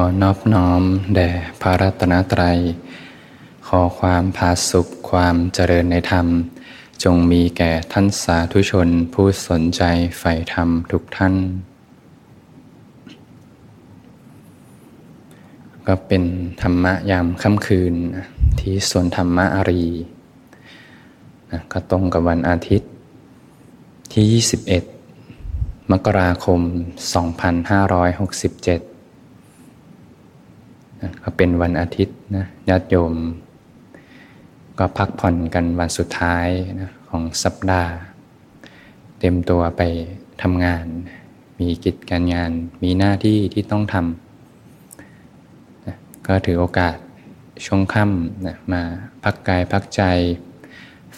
อนอบน้อม แด่พระรัตนตรัย ขอความผาสุขความเจริญในธรรม จงมีแก่ท่านสาธุชนผู้สนใจใฝ่ธรรมทุกท่าน ก็เป็นธรรมะยามค่ำคืนที่สวนธรรมะอารีนะก็ตรงกับวันอาทิตย์ที่ 21 มกราคม 2567 นะก็เป็นวันอาทิตย์นะญาติโยม ก็พักผ่อนกันวันสุดท้ายนะของสัปดาห์ เต็มตัวไปทำงาน มีกิจการงาน มีหน้าที่ที่ต้องทำนะก็ถือโอกาสช่วงค่ำนะมาพักกายพักใจ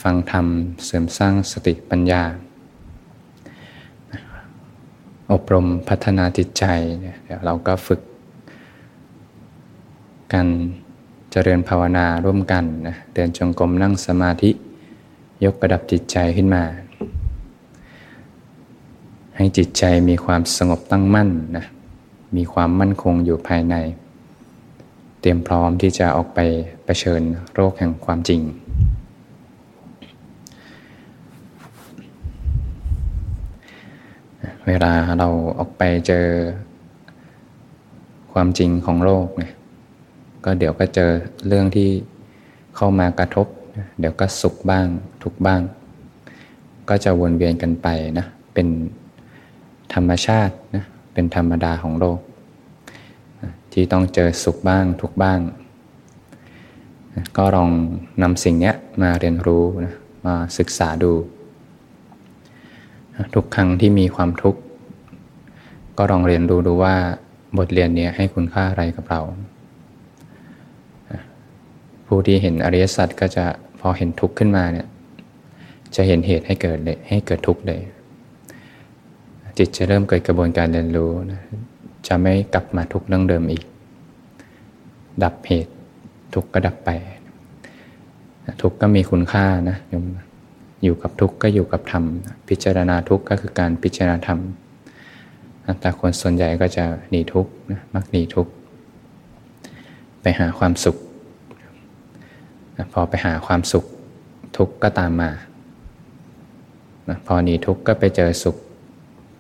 ฟังธรรมเสริมสร้างสติปัญญา อบรมพัฒนาจิตใจเดี๋ยวเราก็ฝึก กันเจริญภาวนาร่วมกันนะเดินจงกรมนั่งสมาธิ ยกระดับจิตใจขึ้นมา ให้จิตใจมีความสงบตั้งมั่นนะมีความมั่นคงอยู่ภายใน เตรียมพร้อมที่จะออกไปไปเชิญโรคแห่งความจริงเวลาเราออกไปเจอความจริงของโลกเนี่ย ก็เดี๋ยวก็เจอเรื่องที่เข้ามากระทบ เดี๋ยวก็สุขบ้างทุกบ้าง ก็จะวนเวียนกันไปนะเป็นธรรมชาตินะเป็นธรรมดาของโลก ที่ต้องเจอสุขบ้างทุกบ้าง ก็ลองนำสิ่งนี้มาเรียนรู้นะมาศึกษาดู ทุกครั้งที่มีความทุกข์ ก็ลองเรียนรู้ดูว่าบทเรียนนี้ให้คุณค่าอะไรกับเรา ผู้ที่เห็นอริยสัจก็จะพอเห็นทุกข์ขึ้นมาเนี่ยจะเห็นเหตุให้เกิดเลยให้เกิดทุกข์เลย จิตจะเริ่มเกิดกระบวนการเรียนรู้นะจะไม่กลับมาทุกข์เรื่องเดิมอีก ดับเหตุทุกข์ก็ดับไป ทุกข์ก็มีคุณค่านะโยมอยู่กับทุกข์ก็อยู่กับธรรม พิจารณาทุกข์ก็คือการพิจารณาธรรมแต่คนส่วนใหญ่ก็จะหนีทุกข์นะมักหนีทุกข์ไปหาความสุข พอไปหาความสุขทุกข์ก็ตามมาพอหนีทุกข์ก็ไปเจอสุข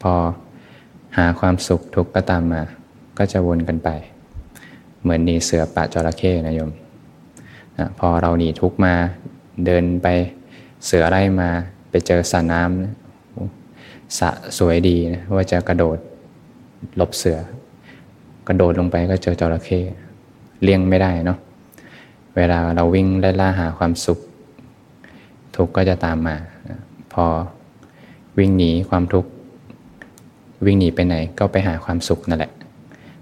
พอหาความสุขทุกข์ก็ตามมา ก็จะวนกันไป เหมือนหนีเสือปะจระเข้นะโยมพอเราหนีทุกข์มาเดินไปเสือไล่มาไปเจอสระน้ำสระสวยดีนะว่าจะกระโดดหลบเสือ กระโดดลงไปก็เจอจระเข้เลี่ยงไม่ได้เนาะ เวลาเราวิ่งไล่ล่าหาความสุข ทุกข์ก็จะตามมา พอวิ่งหนีความทุกข์วิ่งหนีไปไหนก็ไปหาความสุขนั่นแหละ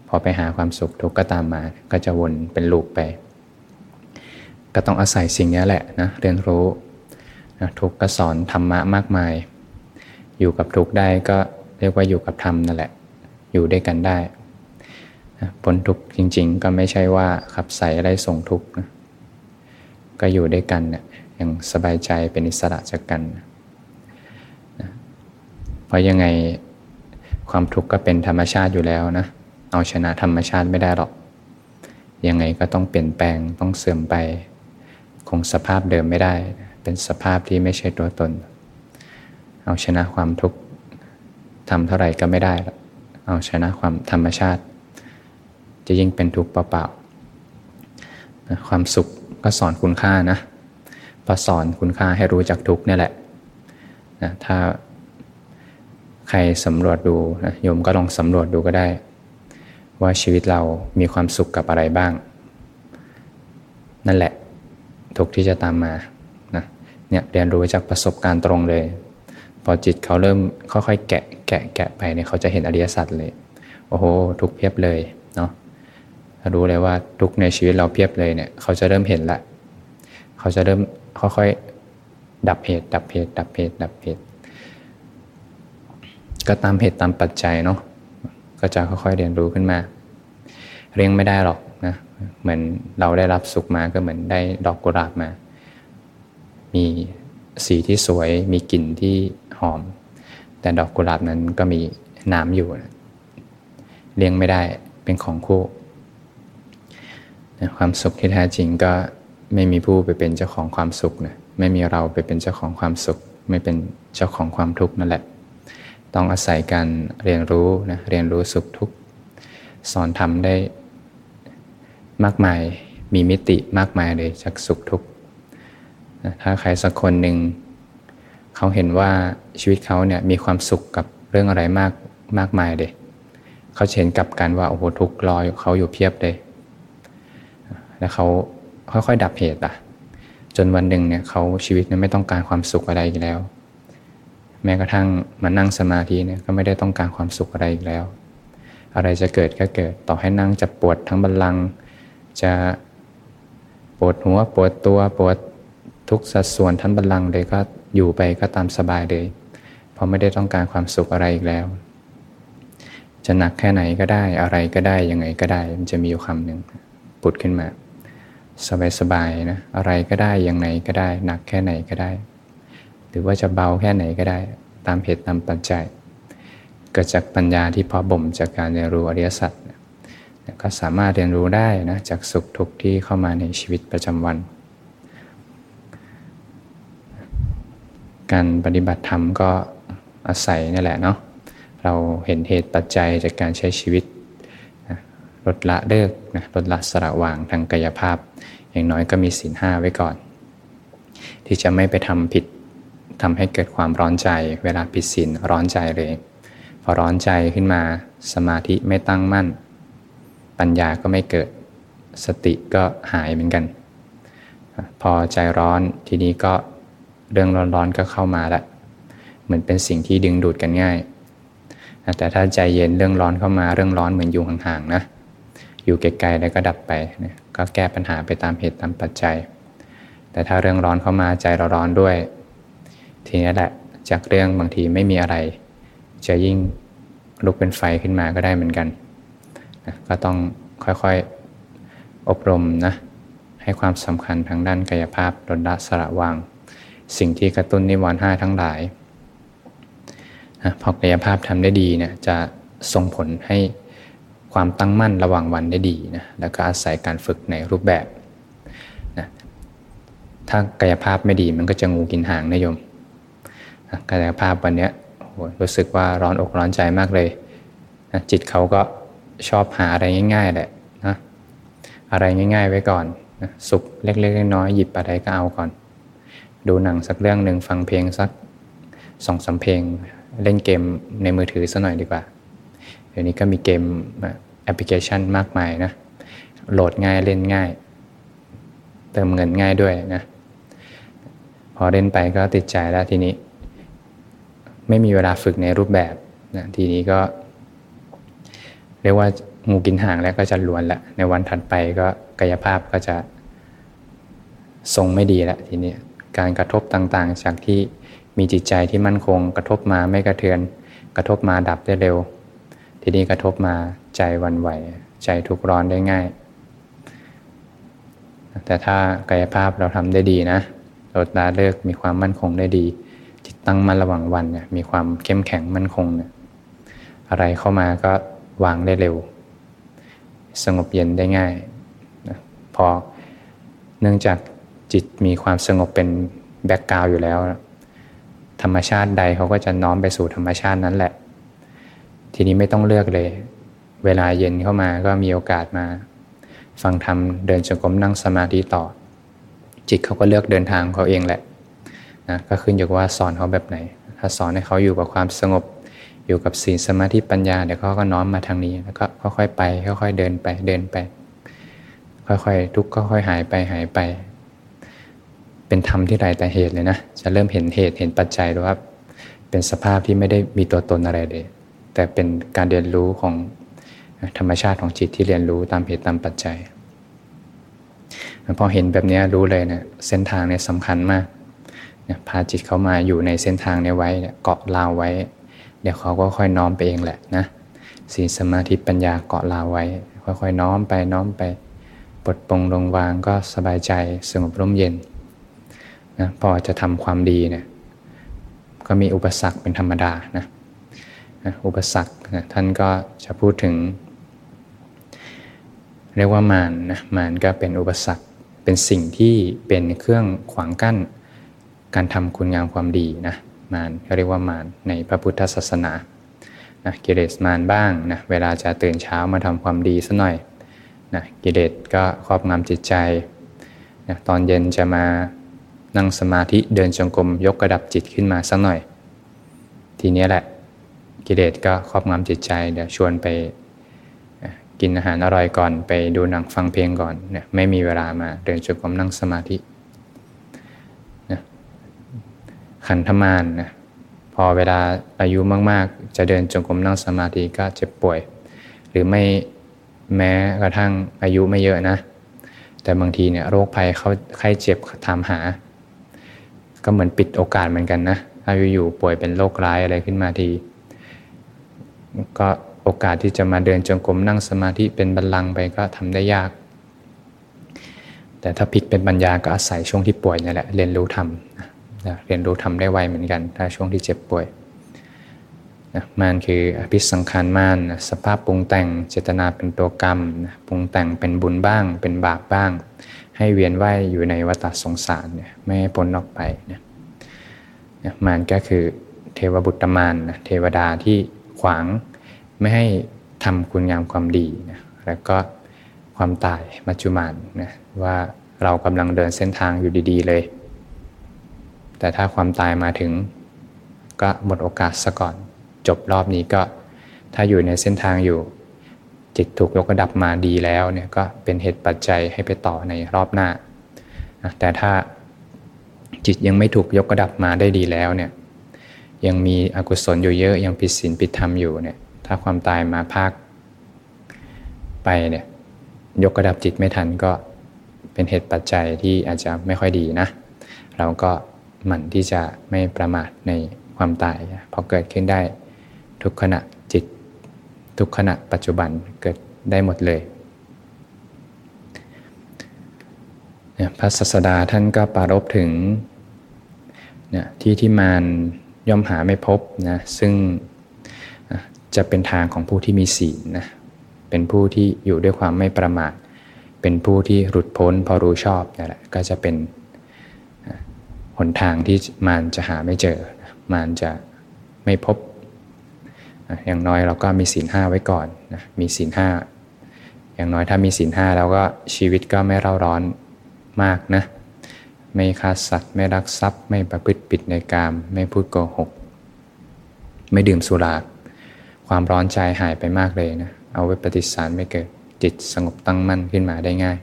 พอไปหาความสุขทุกข์ก็ตามมา ก็จะวนเป็นลูกไป ก็ต้องอาศัยสิ่งนี้แหละนะเรียนรู้นะทุกข์ก็สอนธรรมะมากมาย อยู่กับทุกข์ได้ก็เรียกว่าอยู่กับธรรมนั่นแหละ อยู่ด้วยกันได้พ้นทุกข์จริง ๆ ก็ไม่ใช่ว่าขับใส่อะไรส่งทุกข์นะ ก็อยู่ด้วยกันเนี่ยอย่างสบายใจเป็นอิสระจากกันนะเพราะยังไงความทุกข์ก็เป็นธรรมชาติอยู่แล้วนะ เอาชนะธรรมชาติไม่ได้หรอก ยังไงก็ต้องเปลี่ยนแปลงต้องเสื่อมไป คงสภาพเดิมไม่ได้ เป็นสภาพที่ไม่ใช่ตัวตน เอาชนะความทุกข์ทำเท่าไหร่ก็ไม่ได้เอาชนะความธรรมชาติ จะยิ่งเป็นทุกข์เปล่าๆความสุข ก็สอนคุณค่านะพอสอนคุณค่าให้รู้จักทุกเนี่ยแหละนะถ้าใครสำรวจดูนะโยมก็ลองสำรวจดูก็ได้ ว่าชีวิตเรามีความสุขกับอะไรบ้าง นั่นแหละ ทุกที่จะตามมานะเนี่ยเรียนรู้จากประสบการณ์ตรงเลย พอจิตเขาเริ่มค่อยๆแกะแกะแกะไปเนี่ยเขาจะเห็นอริยสัจเลย โอ้โห ทุกเพียบเลย รู้เลยว่าทุกในชีวิตเราเพียบเลยเนี่ยเขาจะเริ่มเห็นละ เขาจะเริ่มค่อยๆดับเหตุ ดับเหตุ ดับเหตุ ดับเหตุ ก็ตามเหตุตามปัจจัยเนาะก็จะค่อยๆเรียนรู้ขึ้นมา เรียงไม่ได้หรอกนะเหมือนเราได้รับสุขมาก็เหมือนได้ดอกกุหลาบมา มีสีที่สวยมีกลิ่นที่หอม แต่ดอกกุหลาบนั้นก็มีน้ำอยู่เลี้ยงไม่ได้เป็นของคู่ ความสุขที่แท้จริงก็ไม่มีผู้ไปเป็นเจ้าของความสุขนะไม่มีเราไปเป็นเจ้าของความสุข ไม่เป็นเจ้าของความทุกข์นั่นแหละ ต้องอาศัยการเรียนรู้นะเรียนรู้สุขทุกข์สอนทำได้มากมายมีมิติมากมายเลยจากสุขทุกข์ถ้าใครสักคนหนึ่งเขาเห็นว่าชีวิตเขาเนี่ยมีความสุขกับเรื่องอะไรมากมากมายเลยเขาเห็นกับการว่าโอ้โหทุกข์รอเขาอยู่เพียบเลย แล้วเขาค่อยๆ ดับเหตุอะ จนวันหนึ่งเนี่ยเขาชีวิตเนี่ยไม่ต้องการความสุขอะไรอีกแล้ว แม้กระทั่งมานั่งสมาธิเนี่ยก็ไม่ได้ต้องการความสุขอะไรอีกแล้ว อะไรจะเกิดก็เกิดต่อให้นั่งจะปวดทั้งบัลลังก์จะปวดหัวปวดตัวปวดทุกสัดส่วนทั้งบัลลังก์เลยก็อยู่ไปก็ตามสบายเลย เพราะไม่ได้ต้องการความสุขอะไรอีกแล้ว จะหนักแค่ไหนก็ได้อะไรก็ได้ยังไงก็ได้ มันจะมีอยู่คำหนึ่งปุดขึ้นมา สบายๆนะอะไรก็ได้ยังไงก็ได้ หนักแค่ไหนก็ได้ หรือว่าจะเบาแค่ไหนก็ได้ ตามเหตุตามปัจจัยเกิดจากปัญญาที่พอบ่มจากการเรียนรู้อริยสัจก็สามารถเรียนรู้ได้นะจากสุขทุกข์ที่เข้ามาในชีวิตประจำวัน การปฏิบัติธรรมก็อาศัยนี่แหละเนาะเราเห็นเหตุปัจจัยจากการใช้ชีวิต ลดละเลิกนะลดละสระว่างทางกายภาพ อย่างน้อยก็มีศีลห้าไว้ก่อน ที่จะไม่ไปทำผิดทำให้เกิดความร้อนใจ เวลาผิดศีลร้อนใจเลย พอร้อนใจขึ้นมาสมาธิไม่ตั้งมั่น ปัญญาก็ไม่เกิดสติก็หายเหมือนกัน พอใจร้อนทีนี้ก็เรื่องร้อนๆก็เข้ามาละเหมือนเป็นสิ่งที่ดึงดูดกันง่ายแต่ถ้าใจเย็นเรื่องร้อนเข้ามาเรื่องร้อนเหมือนอยู่ห่างๆนะ อยู่ไกลๆแล้วก็ดับไปนะก็แก้ปัญหาไปตามเหตุตามปัจจัย แต่ถ้าเรื่องร้อนเข้ามาใจเราร้อนด้วย ทีนี้แหละจากเรื่องบางทีไม่มีอะไร จะยิ่งลุกเป็นไฟขึ้นมาก็ได้เหมือนกันนะก็ต้องค่อยๆอบรมนะให้ความสำคัญทางด้านกายภาพลดละสระวาง สิ่งที่กระตุ้นนิวรณ์ห้าทั้งหลายนะพอกายภาพทำได้ดีเนี่ยจะส่งผลให้ ความตั้งมั่นระหว่างวันได้ดีนะแล้วก็อาศัยการฝึกในรูปแบบนะถ้ากายภาพไม่ดีมันก็จะงูกินหางนะโยมนะกายภาพวันนี้รู้สึกว่าร้อนอกร้อนใจมากเลยนะจิตเขาก็ชอบหาอะไรง่าย ๆแหละนะอะไรง่าย ๆ ไว้ก่อนนะสุขเล็กๆน้อยๆหยิบอะไรก็เอาก่อน ดูหนังสักเรื่องหนึ่งฟังเพลงสักสองสาเพลง เล่นเกมในมือถือสักหน่อยดีกว่า เดี๋ยวนี้ก็มีเกมแอปพลิเคชันมากมายนะโหลดง่ายเล่นง่าย เติมเงินง่ายด้วยนะพอเล่นไปก็ติดใจแล้วทีนี้ ไม่มีเวลาฝึกในรูปแบบนะทีนี้ก็ เรียกว่างูกินห่างแล้วก็จะลวนละในวันถัดไปก็กายภาพก็จะทรงไม่ดีละทีนี้การกระทบต่างๆ จากที่มีจิตใจที่มั่นคง กระทบมาไม่กระเทือน กระทบมาดับได้เร็ว ทีนี้กระทบมาใจวันไหว ใจทุกร้อนได้ง่าย แต่ถ้ากายภาพเราทำได้ดีนะลดละเลิกมีความมั่นคงได้ดี จิตตั้งมั่นระหว่างวันเนี่ยมีความเข้มแข็งมั่นคงเนี่ยอะไรเข้ามาก็วางได้เร็ว สงบเย็นได้ง่ายพอเนื่องจากจิตมีความสงบเป็นแบ็กกราวอยู่แล้ว ธรรมชาติใดเขาก็จะน้อมไปสู่ธรรมชาตินั้นแหละ ทีนี้ไม่ต้องเลือกเลย เวลาเย็นเข้ามาก็มีโอกาสมา ฟังธรรมเดินจงกรมนั่งสมาธิต่อ จิตเขาก็เลือกเดินทางเขาเองแหละนะก็ขึ้นอยู่กับว่าสอนเขาแบบไหน ถ้าสอนให้เขาอยู่กับความสงบ อยู่กับศีลสมาธิปัญญาเดี๋ยวเขาก็น้อมมาทางนี้แล้วก็ค่อยๆไป ค่อยๆเดินไปเดินไป ค่อยๆทุกข์ก็ค่อยหายไปหายไป เป็นธรรมที่ไรแต่เหตุเลยนะจะเริ่มเห็นเหตุเห็นปัจจัยหรือว่าเป็นสภาพที่ไม่ได้มีตัวตนอะไรเลย แต่เป็นการเรียนรู้ของธรรมชาติของจิตที่เรียนรู้ตามเหตุตามปัจจัย พอเห็นแบบนี้รู้เลยเนะี่ยเส้นทางเนี่ยสำคัญมากเนี่ยพาจิตเขามาอยู่ในเส้นทางนี้ไว้เกาะลาวไว้ เดี๋ยวเขาก็ค่อยน้อมไปเองแหละนะสีสมาธิปัญญาเกาะลาวไว้ ค่อยๆ น้อมไปน้อมไปปลดปลงลงวางก็สบายใจสงบร่มเย็นนะพอจะทำความดีเนี่ยก็มีอุปสรรคเป็นธรรมดานะ อุปสรรคท่านก็จะพูดถึง เรียกว่ามารนะมารก็เป็นอุปสรรคเป็นสิ่งที่เป็นเครื่องขวางกั้น การทำคุณงามความดีนะมารเขาเรียกว่ามารในพระพุทธศาสนานะกิเลสมารบ้างนะเวลาจะตื่นเช้ามาทำความดีสัหน่อยนะกิเลสก็ครอบงำจิตใจนะตอนเย็นจะมานั่งสมาธิเดินจงกรมยกกระดับจิตขึ้นมาสักหน่อย ทีนี้แหละ กิเลสก็ครอบงำจิตใจเดี๋ยวชวนไปกินอาหารอร่อยก่อนไปดูหนังฟังเพลงก่อนเนี่ยไม่มีเวลามาเดินจงกรมนั่งสมาธินะขันธมานนะพอเวลาอายุมาก ๆ จะเดินจงกรมนั่งสมาธิก็เจ็บป่วย หรือไม่แม้กระทั่งอายุไม่เยอะนะ แต่บางทีเนี่ยโรคภัยเขาไข้เจ็บถามหา ก็เหมือนปิดโอกาสเหมือนกันนะถ้าอยู่ๆป่วยเป็นโรคร้ายอะไรขึ้นมาที ก็โอกาสที่จะมาเดินจงกรมนั่งสมาธิเป็นบัลลังก์ไปก็ทำได้ยาก แต่ถ้าพลิกเป็นปัญญาก็อาศัยช่วงที่ป่วยนี่แหละเรียนรู้ธรรมเรียนรู้ธรรมได้ไวเหมือนกัน ถ้าช่วงที่เจ็บป่วยนะมานคืออภิสังขารมานนะสภาพปรุงแต่งเจตนาเป็นตัวกรรมนะปรุงแต่งเป็นบุญบ้าง เป็นบาปบ้าง ให้เวียนว่ายอยู่ในวัฏสงสารเนี่ยไม่ให้พ้นออกไปนี่ยมานก็คือเทวบุตรมานนะเทวดาที่ ขวาง ไม่ให้ทำคุณงามความดีนะแล้วก็ความตายมัจจุมานนะว่าเรากำลังเดินเส้นทางอยู่ดี ๆ เลย แต่ถ้าความตายมาถึง ก็หมดโอกาสซะก่อน จบรอบนี้ก็ถ้าอยู่ในเส้นทางอยู่ จิตถูกยกระดับมาดีแล้วเนี่ยก็เป็นเหตุปัจจัยให้ไปต่อในรอบหน้า แต่ถ้าจิตยังไม่ถูกยกระดับมาได้ดีแล้วเนี่ย ยังมีอกุศลอยู่เยอะยังผิดศีลผิดธรรมอยู่เนี่ยถ้าความตายมาภาคไปเนี่ยยกระดับจิตไม่ทันก็เป็นเหตุปัจจัยที่อาจจะไม่ค่อยดีนะ เราก็หมั่นที่จะไม่ประมาทในความตายพอเกิดขึ้นได้ทุกขณะจิต ทุกขณะปัจจุบันเกิดได้หมดเลยพระศาสดาท่านก็ปารบถึงเนี่ยที่ที่มาร ย่อมหาไม่พบนะซึ่งจะเป็นทางของผู้ที่มีศีลนะเป็นผู้ที่อยู่ด้วยความไม่ประมาทเป็นผู้ที่หลุดพ้นพอรู้ชอบนี่แหละก็จะเป็นหนทางที่มารจะหาไม่เจอมารจะไม่พบ อย่างน้อยเราก็มีศีลห้าไว้ก่อนนะมีศีลห้าอย่างน้อยถ้ามีศีลห้าแล้วก็ชีวิตก็ไม่เร่าร้อนมากนะ ไม่ฆ่าสัตว์ ไม่รักทรัพย์ ไม่ประพฤติผิดในกาม ไม่พูดโกหก ไม่ดื่มสุรา ความร้อนใจหายไปมากเลยนะ เอาไว้ปฏิสารไม่เกิด จิตสงบตั้งมั่นขึ้นมาได้ง่าย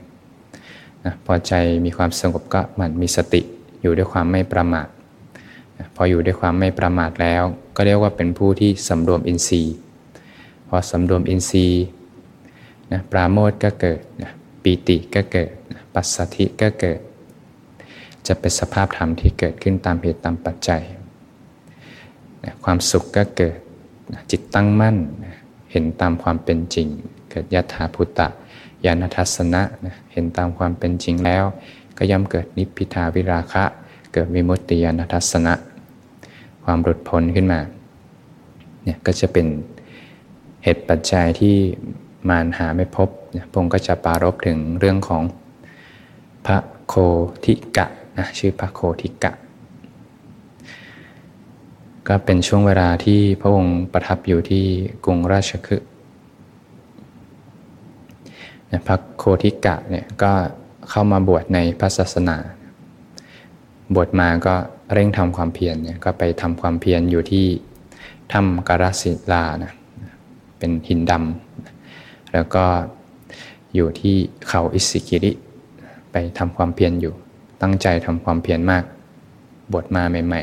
นะพอใจมีความสงบก็หมั่นมีสติอยู่ด้วยความไม่ประมาทพออยู่ด้วยความไม่ประมาทแล้ว ก็เรียกว่าเป็นผู้ที่สำรวมอินทรีย์ พอสำรวมอินทรีย์นะปราโมทก็เกิดนะปีติก็เกิดนะปัสสธิก็เกิด จะเป็นสภาพธรรมที่เกิดขึ้นตามเหตุตามปัจจัย ความสุขก็เกิดจิตตั้งมั่น เห็นตามความเป็นจริง เกิดยถาพุตตะญาณทัศนะนะเห็นตามความเป็นจริงแล้ว ก็ย่อมเกิดนิพพิทาวิราคะ เกิดวิมุตติญาณทัศนะ ความหลุดพ้นขึ้นมาเนี่ยก็จะเป็นเหตุปัจจัยที่มารหาไม่พบพงก็จะปารบถึงเรื่องของพระโคทิกะ นะชื่อพระโคทิกะ ก็เป็นช่วงเวลาที่พระองค์ประทับอยู่ที่กรุงราชคฤห์พระโคทิกะเนี่ยก็เข้ามาบวชในพระศาสนา บวชมาก็เร่งทำความเพียรเนี่ยก็ไปทำความเพียรอยู่ที่ถ้ำการศิลานะเป็นหินดำแล้วก็อยู่ที่เขาอิสิกิริ ไปทำความเพียรอยู่ ตั้งใจทำความเพียรมากบทมาใหม่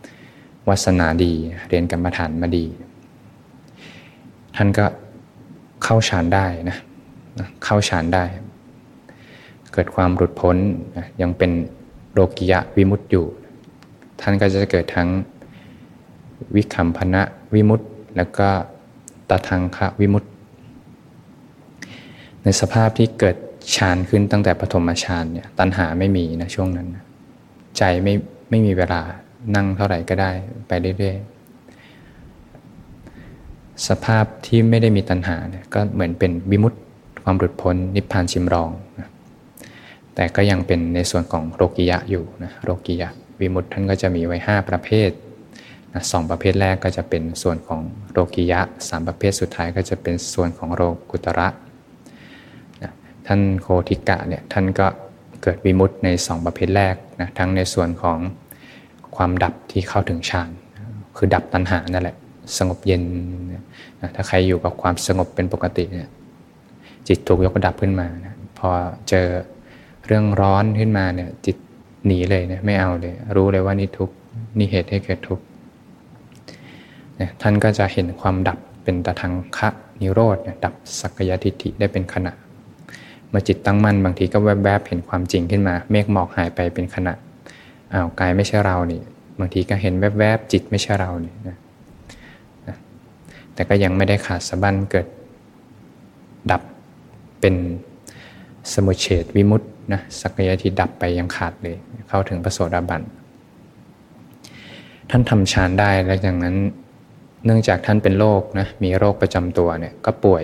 ๆวาสนาดีเรียนกรรมฐานมาดี ท่านก็เข้าฌานได้นะเข้าฌานได้ เกิดความหลุดพ้นยังเป็นโลกิยะวิมุตติอยู่ ท่านก็จะเกิดทั้งวิคัมพนะวิมุตต์แล้วก็ตทังคะวิมุตต์ในสภาพที่เกิด ฌานขึ้นตั้งแต่ปฐมฌานเนี่ยตัณหาไม่มีนะช่วงนั้น ใจไม่ไม่มีเวลานั่งเท่าไหร่ก็ได้ไปเรื่อยๆ สภาพที่ไม่ได้มีตัณหาเนี่ยก็เหมือนเป็นวิมุตต์ความหลุดพ้นนิพพานชิมรองนะแต่ก็ยังเป็นในส่วนของโรกิยะอยู่นะโรกิยะวิมุตท่านก็จะมีไว้ 5 ประเภทนะสองประเภทแรกก็จะเป็นส่วนของโรกิยะสามประเภทสุดท้ายก็จะเป็นส่วนของโรกุตระ ท่านโคติกะเนี่ยท่านก็เกิดวิมุตในสองประเภทแรกนะทั้งในส่วนของความดับที่เข้าถึงฌานคือดับตัณหานั่นแหละสงบเย็นนะถ้าใครอยู่กับความสงบเป็นปกติเนี่ยจิตถูกยกระดับขึ้นมานะพอเจอเรื่องร้อนขึ้นมาเนี่ยจิตหนีเลยเนี่ยไม่เอาเลย รู้เลยว่านี่ทุกนี่เหตุให้เกิดทุกข์ท่านก็จะเห็นความดับเป็นตะทังคะนิโรธดับสักยทิฏฐิได้เป็นขณะ เมื่อจิตตั้งมั่นบางทีก็แวบๆเห็นความจริงขึ้นมา เมฆหมอกหายไปเป็นขณะอ้าวกายไม่ใช่เรานี่บางทีก็เห็นแวบๆจิตไม่ใช่เรานี่นะแต่ก็ยังไม่ได้ขาดสะบั้นเกิดดับเป็นสมุเฉดวิมุตนะสักยะที่ดับไปยังขาดเลย เข้าถึงประโสดาบัน ท่านทำฌานได้แล้วจากนั้น เนื่องจากท่านเป็นโรคนะมีโรคประจำตัวเนี่ยก็ป่วย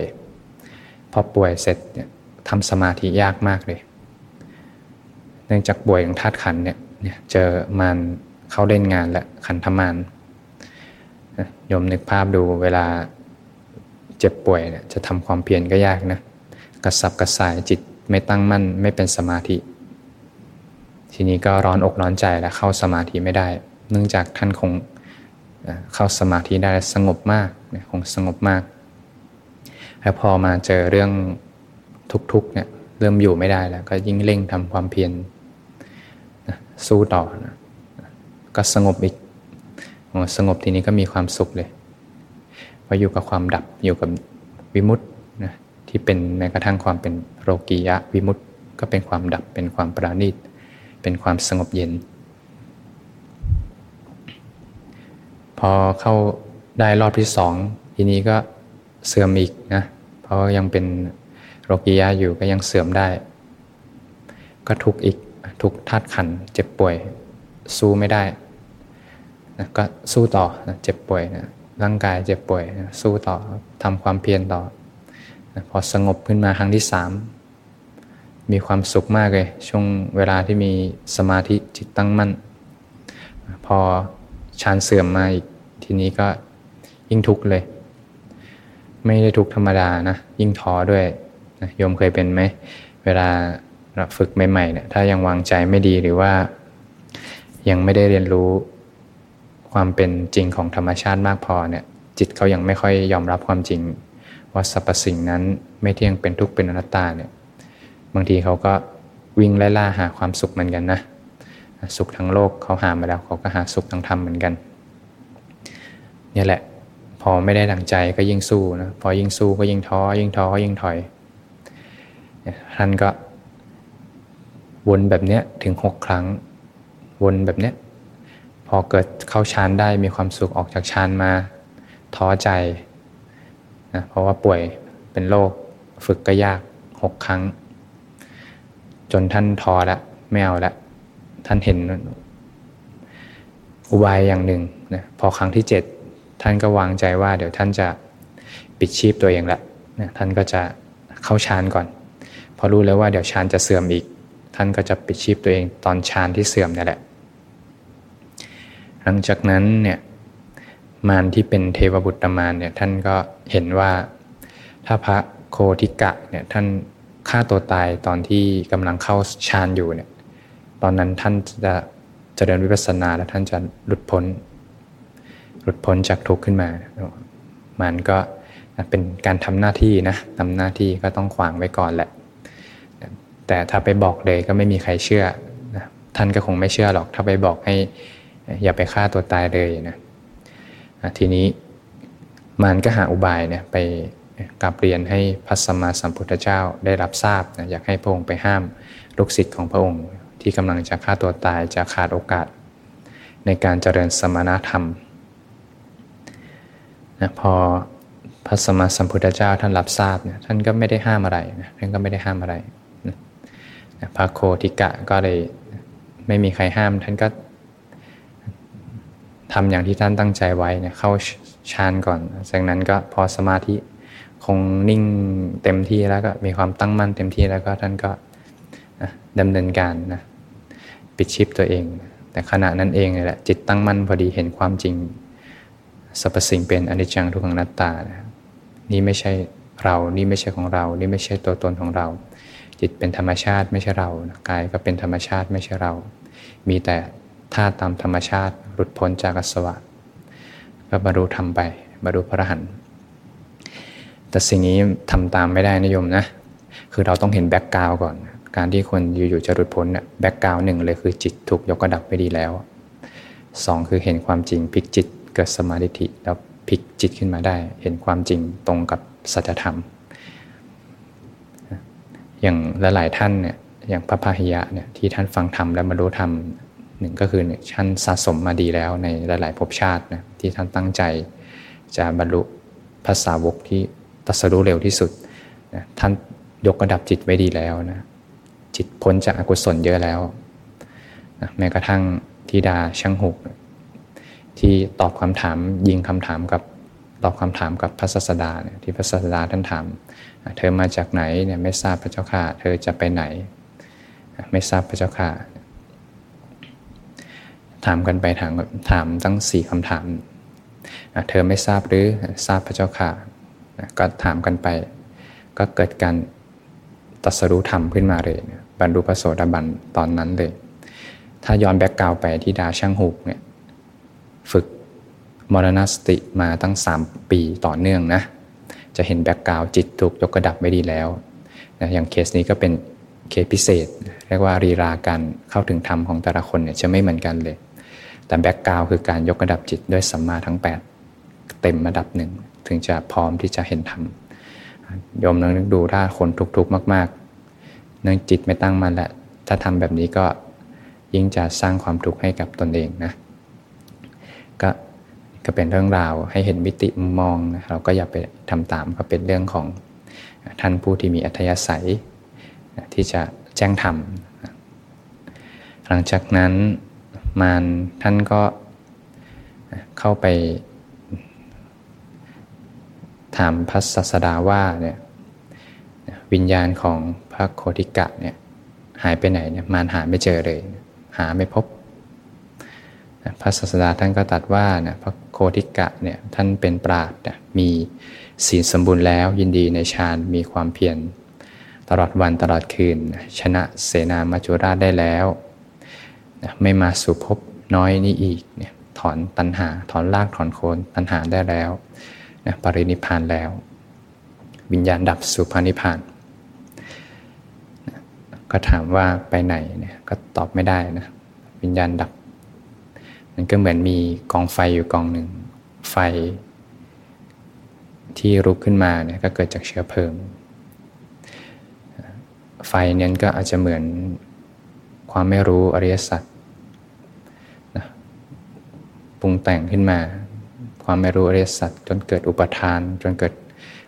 พอป่วยเสร็จเนี่ย ทำสมาธิยากมากเลย เนื่องจากป่วยอย่างธาตุขันเนี่ยเจอมันเข้าเล่นงานและขันธมานยมนึกภาพดูเวลาเจ็บป่วยเนี่ยจะทำความเพียรก็ยากนะกระสับกระส่ายจิตไม่ตั้งมั่นไม่เป็นสมาธิ ทีนี้ก็ร้อนอกร้อนใจและเข้าสมาธิไม่ได้ เนื่องจากท่านคงเข้าสมาธิได้สงบมากคงสงบมาก แล้วพอมาเจอเรื่อง ทุกๆเนี่ยเริ่มอยู่ไม่ได้แล้ว ก็ยิ่งเร่งทำความเพียรสู้ต่อนะก็สงบอีกสงบทีนี้ก็มีความสุขเลยพออยู่กับความดับอยู่กับวิมุตต์นะที่เป็นแม้กระทั่งความเป็นโรกียะวิมุตต์ก็เป็นความดับเป็นความปราณีต เป็นความสงบเย็น พอเข้าได้รอบที่สองทีนี้ก็เสื่อมอีกนะเพราะยังเป็น โรกียะอยู่ก็ยังเสื่อมได้ ก็ทุกอีกทุกธาตุขันเจ็บป่วยสู้ไม่ได้นะก็สู้ต่อนะเจ็บป่วยนะร่างกายเจ็บป่วยนะสู้ต่อทำความเพียรต่อนะพอสงบขึ้นมาครั้งที่สามมีความสุขมากเลย ช่วงเวลาที่มีสมาธิจิตตั้งมั่น พอฌานเสื่อมมาอีกทีนี้ก็ยิ่งทุกข์เลย ไม่ได้ทุกข์ธรรมดานะ ยิ่งท้อด้วย นะโยมเคยเป็นไหมเวลาฝึกใหม่ๆเนี่ยถ้ายังวางใจไม่ดีหรือว่า ยังไม่ได้เรียนรู้ความเป็นจริงของธรรมชาติมากพอเนี่ย จิตเขายังไม่ค่อยยอมรับความจริง ว่าสรรพสิ่งนั้นไม่เที่ยงเป็นทุกข์เป็นอนัตตาเนี่ย บางทีเขาก็วิ่งไล่ล่าหาความสุขเหมือนกันนะสุขทั้งโลกเขาหามาแล้วเขาก็หาสุขทั้งธรรมเหมือนกันนี่แหละ พอไม่ได้ดังใจก็ยิ่งสู้นะพอยิ่งสู้ก็ยิ่งท้อยิ่งท้อยิ่งถอย ท่านก็วนแบบเนี้ยถึงหกครั้ง วนแบบเนี้ยพอเกิดเข้าฌานได้มีความสุขออกจากฌานมาท้อใจนะเพราะว่าป่วยเป็นโรคฝึกก็ยากหกครั้ง จนท่านท้อล้วไม่เอาละท่านเห็นอุบายอย่างหนึ่งนะพอครั้งที่เจ็ดท่านก็วางใจว่า เดี๋ยวท่านจะปิดชีพตัวเองละนะท่านก็จะเข้าฌานก่อน พอรู้แล้วว่าเดี๋ยวฌานจะเสื่อมอีก ท่านก็จะปิดชีพตัวเองตอนฌานที่เสื่อมนี่แหละ หลังจากนั้นเนี่ยมารที่เป็นเทวบุตรมารเนี่ยท่านก็เห็นว่าถ้าพระโคติกะเนี่ยท่านฆ่าตัวตายตอนที่กำลังเข้าฌานอยู่เนี่ยตอนนั้นท่านจะจะเดินวิปัสสนาแล้วท่านจะหลุดพ้น หลุดพ้นจากทุกข์ขึ้นมา มันก็เป็นการทำหน้าที่นะทำหน้าที่ก็ต้องขวางไว้ก่อนแหละ แต่ถ้าไปบอกเลยก็ไม่มีใครเชื่อท่านก็คงไม่เชื่อหรอก ถ้าไปบอกให้อย่าไปฆ่าตัวตายเลยนะทีนี้มันก็หาอุบายเนี่ยไปกลับเรียนให้พระสัมมาสัมพุทธเจ้าได้รับทราบนะอยากให้พระองค์ไปห้ามลูกศิษย์ของพระองค์ ที่กำลังจะฆ่าตัวตายจะขาดโอกาส ในการเจริญสมณธรรมนะพอพระสัมมาสัมพุทธเจ้าท่านรับทราบเนี่ยท่านก็ไม่ได้ห้ามอะไรนะท่านก็ไม่ได้ห้ามอะไร พระโคติกะก็เลยไม่มีใครห้าม ท่านก็ทำอย่างที่ท่านตั้งใจไว้เนี่ยเข้าฌานก่อน จากนั้นก็พอสมาธิคงนิ่งเต็มที่แล้วก็มีความตั้งมั่นเต็มที่แล้วก็ท่านก็ดำเนินการนะปิดชิปตัวเอง แต่ขณะนั้นเองแหละจิตตั้งมั่นพอดีเห็นความจริงสรรพสิ่งเป็นอนิจจังทุกขังนัตตานะนี่ไม่ใช่เรา นี่ไม่ใช่ของเรา นี่ไม่ใช่ตัวตนของเรา จิตเป็นธรรมชาติไม่ใช่เรากายก็เป็นธรรมชาติไม่ใช่เรา มีแต่ธาตุตามธรรมชาติหลุดพ้นจากอสวะก็บรรลุธรรมไปบรรลุพระหันแต่สิ่งนี้ทำตามไม่ได้นิยมนะ คือเราต้องเห็น background ก่อน การที่คนอยู่ๆจะหลุดพ้นเนี่ย background หนึ่งเลยคือจิตถูกยกระดับไปดีแล้วสองคือเห็นความจริงพลิกจิตเกิดสมาธิแล้วพลิกจิตขึ้นมาได้ เห็นความจริงตรงกับสัจธรรม อย่างหลายๆท่านเนี่ยอย่างพระพาหิยะเนี่ยที่ท่านฟังธรรมและบรรลุธรรมหนึ่งก็คือท่านสะสมมาดีแล้วในหลาย ๆภพชาตินะที่ท่านตั้งใจจะบรรลุภาษาวกที่ตัสรู้เร็วที่สุดนะท่านยกระดับจิตไว้ดีแล้วนะจิตพ้นจากอกุศลเยอะแล้วนะแม้กระทั่งทิดาช่างหุก ที่ตอบคำถามยิงคำถามกับตอบคำถามกับพระศาสดาเนี่ยที่พระศาสดาท่านถาม เธอมาจากไหนเนี่ยไม่ทราบพระเจ้าค่ะ เธอจะไปไหน ไม่ทราบพระเจ้าค่ะ ถามกันไปถามถามตั้งสี่คำถาม เธอไม่ทราบหรือทราบพระเจ้าค่ะ ก็ถามกันไป ก็เกิดการตรัสรู้ธรรมขึ้นมาเลยบรรลุพระโสดาบันตอนนั้นเลย ถ้าย้อน background ไปธิดาช่างหูกเนี่ยฝึกมรณสติมาตั้ง 3 ปีต่อเนื่องนะ จะเห็น background จิตถูกยกระดับไปดีแล้วนะอย่างเคสนี้ก็เป็นเคสพิเศษ เรียกว่ารีราการเข้าถึงธรรมของแต่ละคนเนี่ยจะไม่เหมือนกันเลย แต่แบ็กกราวคือการยกระดับจิตด้วยสัมมาทั้ง 8 เต็มระดับหนึ่งถึงจะพร้อมที่จะเห็นธรรมโยมนึกดูถ้าคนทุกข์ๆมากๆ เนื่องจิตไม่ตั้งมันแหละถ้าทำแบบนี้ก็ยิ่งจะสร้างความทุกข์ให้กับตนเองนะก็ ก็เป็นเรื่องราวให้เห็นมิติมุมมองนะเราก็อย่าไปทำตามก็เป็นเรื่องของท่านผู้ที่มีอัธยาศัย ที่จะแจ้งธรรมหลังจากนั้นมารท่านก็เข้าไป ถามพระศาสดาว่าเนี่ยวิญญาณของพระโคติกะเนี่ยหายไปไหนเนี่ยมารหาไม่เจอเลย หาไม่พบ พระศาสดาท่านก็ตัดว่านะพระโคติกะเนี่ยท่านเป็นปราดมีศีลสมบูรณ์แล้วยินดีในฌานมีความเพียรตลอดวันตลอดคืน ชนะเสนามาจุราชได้แล้วไม่มาสู่พบน้อยนี้อีกเนี่ยถอนตัณหาถอนรากถอนโคนตัณหาได้แล้วนะปรินิพานแล้ว วิญญาณดับสู่พานิพานก็ถามว่าไปไหนเนี่ยก็ตอบไม่ได้นะวิญญาณดับ มันก็เหมือนมีกองไฟอยู่กองหนึ่ง ไฟ ที่รุกขึ้นมาเนี่ยก็เกิดจากเชื้อเพลิง ไฟเนี่ยก็อาจจะเหมือนความไม่รู้อริยสัจนะปรุงแต่งขึ้นมา ความไม่รู้อริยสัจจนเกิดอุปทาน จนเกิด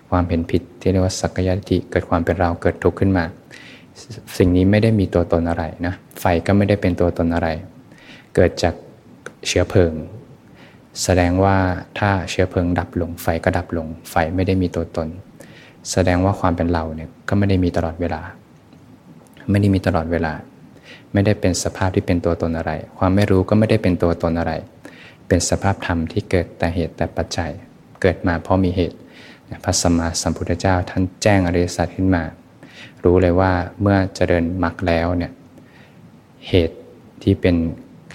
ความเห็นผิดที่เรียกว่าสักยติเกิดความเป็นเราเกิดทุกข์ขึ้นมา สิ่งนี้ไม่ได้มีตัวตนอะไรนะไฟก็ไม่ได้เป็นตัวตนอะไร เกิดจาก เชื้อเพลิง แสดงว่าถ้าเชื้อเพลิงดับลงไฟก็ดับลง ไฟไม่ได้มีตัวตน แสดงว่าความเป็นเราเนี่ยก็ไม่ได้มีตลอดเวลา ไม่ได้มีตลอดเวลา ไม่ได้เป็นสภาพที่เป็นตัวตนอะไร ความไม่รู้ก็ไม่ได้เป็นตัวตนอะไร เป็นสภาพธรรมที่เกิดแต่เหตุแต่ปัจจัย เกิดมาเพราะมีเหตุพระสัมมาสัมพุทธเจ้าท่านแจ้งอริยสัจขึ้นมา รู้เลยว่าเมื่อเจริญมรรคแล้วเนี่ยเหตุที่เป็น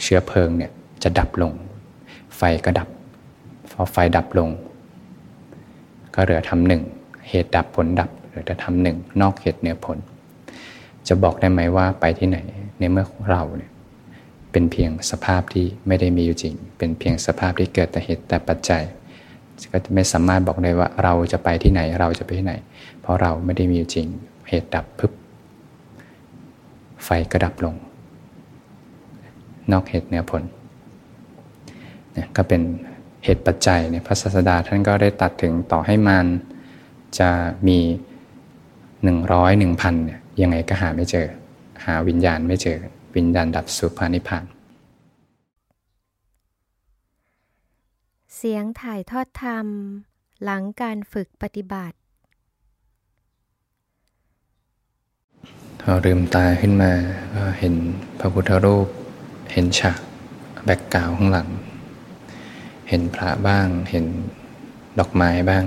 เชื้อเพลิงเนี่ย จะดับลง ไฟก็ดับพอไฟดับลง ก็เหลือทำหนึ่งเหตุดับผลดับเหลือแต่ทำหนึ่งนอกเหตุเหนือผล จะบอกได้ไหมว่าไปที่ไหน ในเมื่อเราเนี่ยเป็นเพียงสภาพที่ไม่ได้มีอยู่จริง เป็นเพียงสภาพที่เกิดแต่เหตุแต่ปัจจัยก็จะไม่สามารถบอกได้ว่าเราจะไปที่ไหนเราจะไปที่ไหน เพราะเราไม่ได้มีอยู่จริง เหตุดับพึบไฟก็ดับลง นอกเหตุเหนือผล นี่ยก็เป็นเหตุปัจจัยเนี่ยพระศาสดาท่านก็ได้ตัดถึงต่อให้มันจะมีหนึ่งร้อยหนึ่งพันเนี่ยยังไงก็หาไม่เจอ หาวิญญาณไม่เจอ วิญญาณดับสุภานิพานเสียงถ่ายทอดธรรม หลังการฝึกปฏิบัติเพอลืมตาขึ้นมาก็เห็นพระพุทธรูป เห็นฉากแบกกาวข้างหลัง ห็นพระบ้าง เห็นดอกไม้บ้าง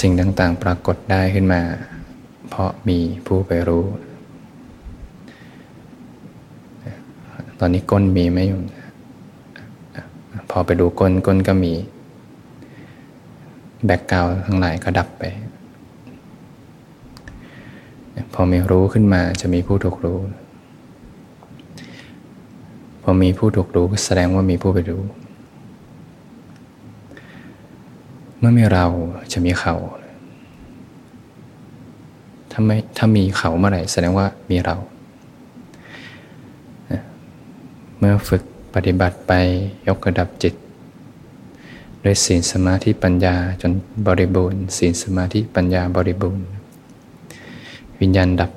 สิ่งต่างๆปรากฏได้ขึ้นมา เพราะมีผู้ไปรู้ ตอนนี้ก้นมีไหมอยู่พอไปดูก้นก้นก็มี แบ็กกราวทั้งหลายก็ดับไป พอมีรู้ขึ้นมาจะมีผู้ถูกรู้ พอมีผู้ถูกรู้ก็แสดงว่ามีผู้ไปรู้ เมื่อมีเราจะมีเขาถ้าไม่ถ้ามีเขาเมื่อไหร่แสดงว่ามีเรา เมื่อฝึกปฏิบัติไปยกระดับจิตด้วยศีลสมาธิปัญญาจนบริบูรณ์ศีลสมาธิปัญญาบริบูรณ์ วิญญาณดับ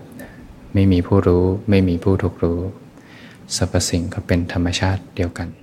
ไม่มีผู้รู้ไม่มีผู้ถูกรู้ สรรพสิ่งก็เป็นธรรมชาติเดียวกัน